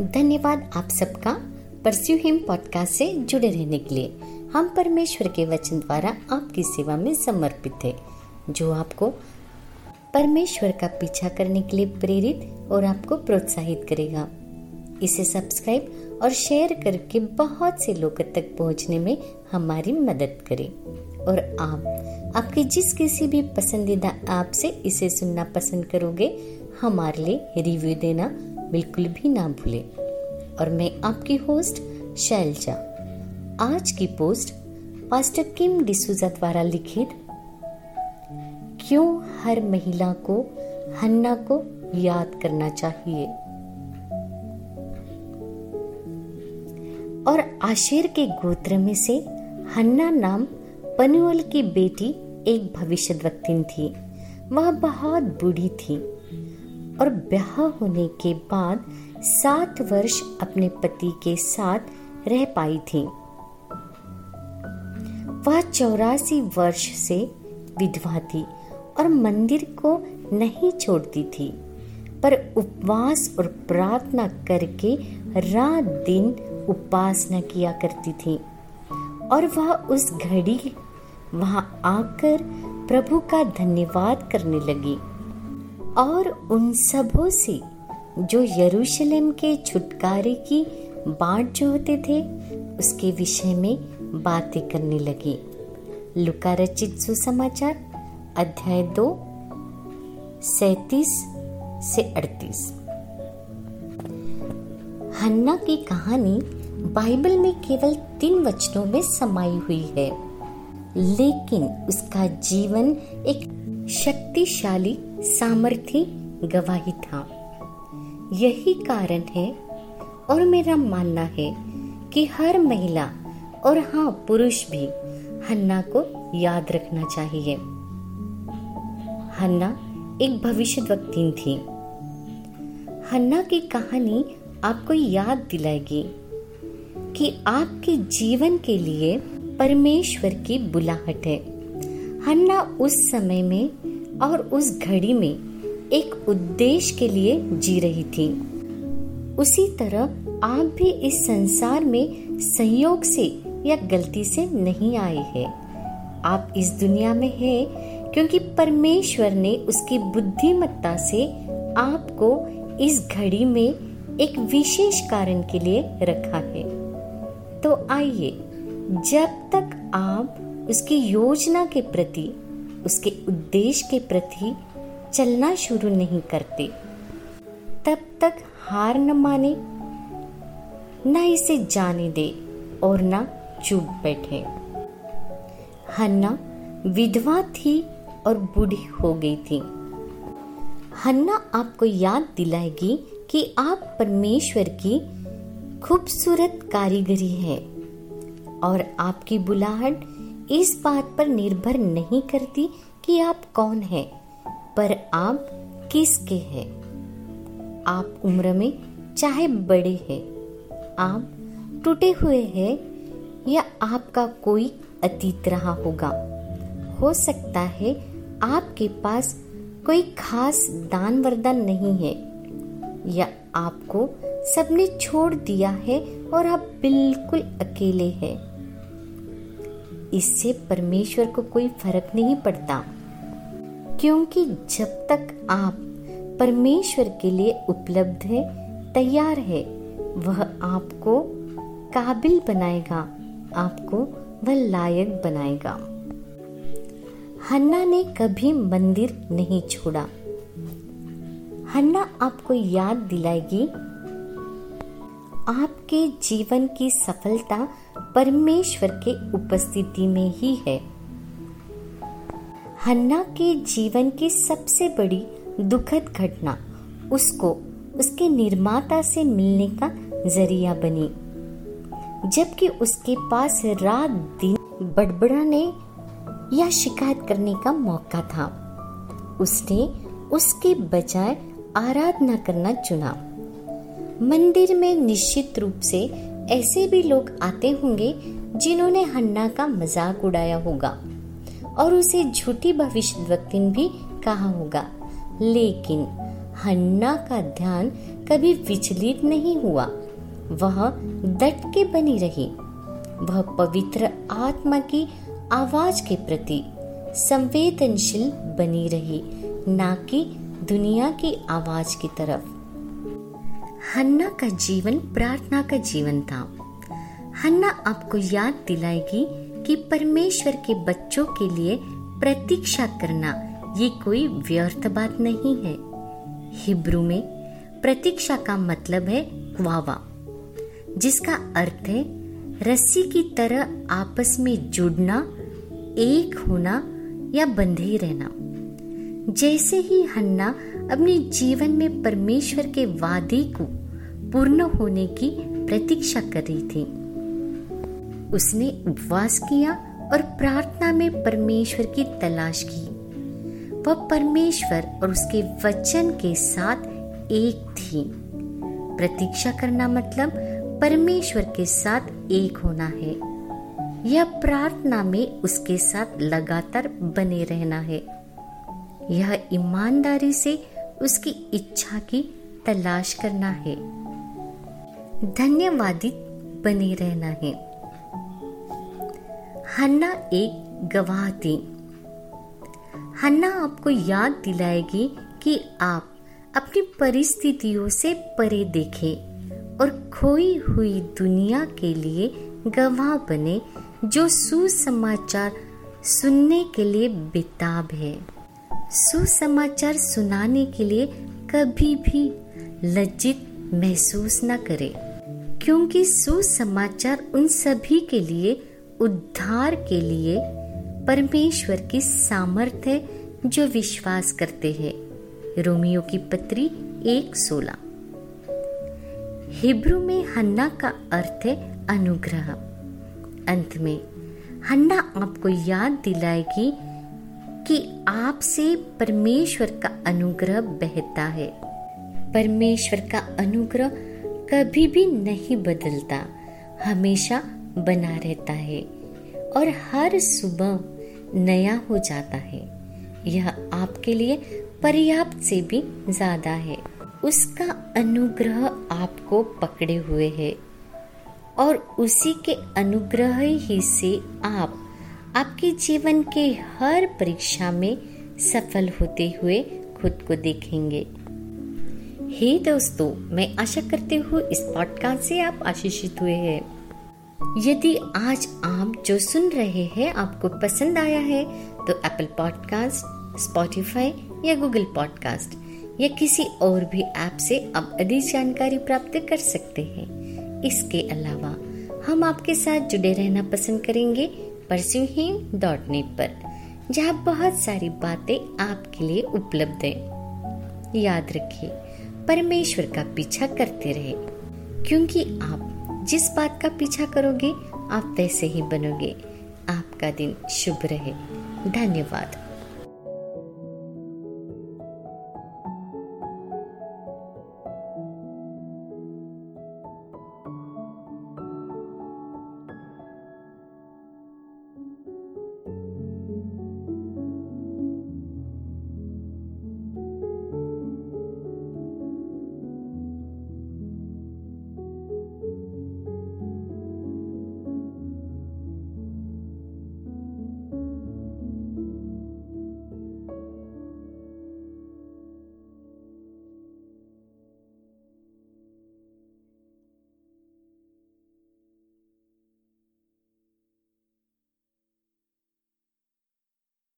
धन्यवाद आप सबका परस्यू हिम पॉडकास्ट से जुड़े रहने के लिए। हम परमेश्वर के वचन द्वारा आपकी सेवा में समर्पित है, जो आपको परमेश्वर का पीछा करने के लिए प्रेरित और आपको प्रोत्साहित करेगा। इसे सब्सक्राइब और शेयर करके बहुत से लोगों तक पहुँचने में हमारी मदद करें। और आप, आपके जिस किसी भी पसंदीदा ऐप से इसे सुनना पसंद करोगे, हमारे लिए रिव्यू देना बिल्कुल भी ना भूले। और मैं आपकी होस्ट शैलजा। आज की पोस्ट पास्टर किम डिसूजा द्वारा लिखित, क्यों हर महिला को हन्ना को याद करना चाहिए? और आशेर के गोत्र में से हन्ना नाम पनुअल की बेटी एक भविष्य थी। वह बहुत बूढ़ी थी। और ब्याह होने के बाद सात वर्ष अपने पति के साथ रह पाई थी। वह चौरासी वर्ष से विधवा थी और मंदिर को नहीं छोड़ती थी, पर उपवास और प्रार्थना करके रात दिन उपासना किया करती थी और वह उस घड़ी वहाँ आकर प्रभु का धन्यवाद करने लगी। और उन सबों से जो यरूशलेम के छुटकारे की बाट जो होते थे, उसके विषय में बातें करने लगी। लुका रचित सुसमाचार, अध्याय दो, सैतीस से अड़तीस। हन्ना की कहानी बाइबल में केवल तीन वचनों में समाई हुई है, लेकिन उसका जीवन एक शक्तिशाली सामर्थ्य गवाही था। यही कारण है और मेरा मानना है कि हर महिला और हाँ पुरुष भी हन्ना को याद रखना चाहिए। हन्ना एक भविष्य वक्तीन थी। हन्ना की कहानी आपको याद दिलाएगी कि आपके जीवन के लिए परमेश्वर की बुलाहट है। हन्ना उस समय में और उस घड़ी में एक उद्देश्य के लिए जी रही थी। उसी तरह आप भी इस संसार में संयोग से या गलती से नहीं आए हैं। आप इस दुनिया में हैं क्योंकि परमेश्वर ने उसकी बुद्धिमत्ता से आपको इस घड़ी में एक विशेष कारण के लिए रखा है। तो आइए, जब तक आप उसकी योजना के प्रति, उसके उद्देश्य के प्रति चलना शुरू नहीं करते। तब तक हार न माने, न इसे जाने दे और न चुप बैठे। हन्ना विधवा थी और बूढ़ी हो गई थी। हन्ना आपको याद दिलाएगी कि आप परमेश्वर की खूबसूरत कारीगरी है और आपकी बुलाहट इस बात पर निर्भर नहीं करती कि आप कौन हैं, पर आप किसके हैं। आप उम्र में चाहे बड़े हैं आप टूटे हुए हैं या आपका कोई अतीत रहा होगा। हो सकता है आपके पास कोई खास दान वरदान नहीं है या आपको सबने छोड़ दिया है और आप बिल्कुल अकेले हैं। इससे परमेश्वर को कोई फ़र्क नहीं पड़ता। क्योंकि जब तक आप परमेश्वर के लिए उपलब्ध है, तैयार है, वह आपको काबिल बनाएगा, आपको वह लायक बनाएगा। हन्ना ने कभी मंदिर नहीं छोड़ा। हन्ना आपको याद दिलाएगी, आपके जीवन की सफलता परमेश्वर के उपस्थिति में ही है। हन्ना के जीवन की सबसे बड़ी दुखद घटना उसको, उसके निर्माता से मिलने का ज़रिया बनी। जबकि उसके पास रात दिन बड़बड़ाने या शिकायत करने का मौका था। उसने उसके बजाय आराधना करना चुना। मंदिर में निश्चित रूप से ऐसे भी लोग आते होंगे जिन्होंने हन्ना का मज़ाक उड़ाया होगा और उसे झूठी भविष्य भी कहा होगा। लेकिन हन्ना का ध्यान कभी विचलित नहीं हुआ। वह डट के बनी रही। वह पवित्र आत्मा की आवाज़ के प्रति संवेदनशील बनी रही, ना कि दुनिया की आवाज़ की तरफ़। हन्ना का जीवन प्रार्थना का जीवन था। हन्ना आपको याद दिलाएगी कि परमेश्वर के बच्चों के लिए प्रतीक्षा करना ये कोई व्यर्थ बात नहीं है। हिब्रू में प्रतीक्षा का मतलब है क्वावा जिसका अर्थ है रस्सी की तरह आपस में जुड़ना, एक होना या बंधे रहना। जैसे ही हन्ना अपने जीवन में परमेश्वर के वादे को पूर्ण होने की प्रतीक्षा कर रही थी। उसने उपवास किया और प्रार्थना में परमेश्वर की तलाश की। वह परमेश्वर और उसके वचन के साथ एक थी। प्रतीक्षा करना मतलब परमेश्वर के साथ एक होना है। यह प्रार्थना में उसके साथ लगातार बने रहना है। यह ईमानदारी से उसकी इच्छा की तलाश करना है। धन्यवादित बने रहना है। हन्ना एक गवाह थी। हन्ना आपको याद दिलाएगी कि आप अपनी परिस्थितियों से परे देखें और खोई हुई दुनिया के लिए गवाह बने, जो सुसमाचार सुनने के लिए बेताब है। सुसमाचार सुनाने के लिए कभी भी लज्जित महसूस न करें, क्योंकि सुसमाचार उन सभी के लिए, उद्धार के लिए परमेश्वर की सामर्थ्य है जो विश्वास करते हैं। रोमियो की पत्री एक सोलह। हिब्रू में हन्ना का अर्थ है अनुग्रह। अंत में, हन्ना आपको याद दिलाएगी कि आपसे परमेश्वर का अनुग्रह बहता है। परमेश्वर का अनुग्रह कभी भी नहीं बदलता, हमेशा बना रहता है और हर सुबह नया हो जाता है। यह आपके लिए पर्याप्त से भी ज़्यादा है। उसका अनुग्रह आपको पकड़े हुए है और उसी के अनुग्रह ही से आप आपके जीवन के हर परीक्षा में सफल होते हुए खुद को देखेंगे। हे दोस्तों, मैं आशा करती हूँ इस पॉडकास्ट से आप आशीषित हुए हैं। यदि आज आप जो सुन रहे हैं आपको पसंद आया है तो एप्पल पॉडकास्ट स्पॉटिफाई या गूगल पॉडकास्ट या किसी और भी ऐप से आप अधिक जानकारी प्राप्त कर सकते हैं। इसके अलावा हम आपके साथ जुड़े रहना पसंद करेंगे परस्यूहीन डॉट नेट पर, जहाँ बहुत सारी बातें आपके लिए उपलब्ध हैं। याद रखिए, परमेश्वर का पीछा करते रहे। क्योंकि आप जिस बात का पीछा करोगे, आप वैसे ही बनोगे। आपका दिन शुभ रहे। धन्यवाद।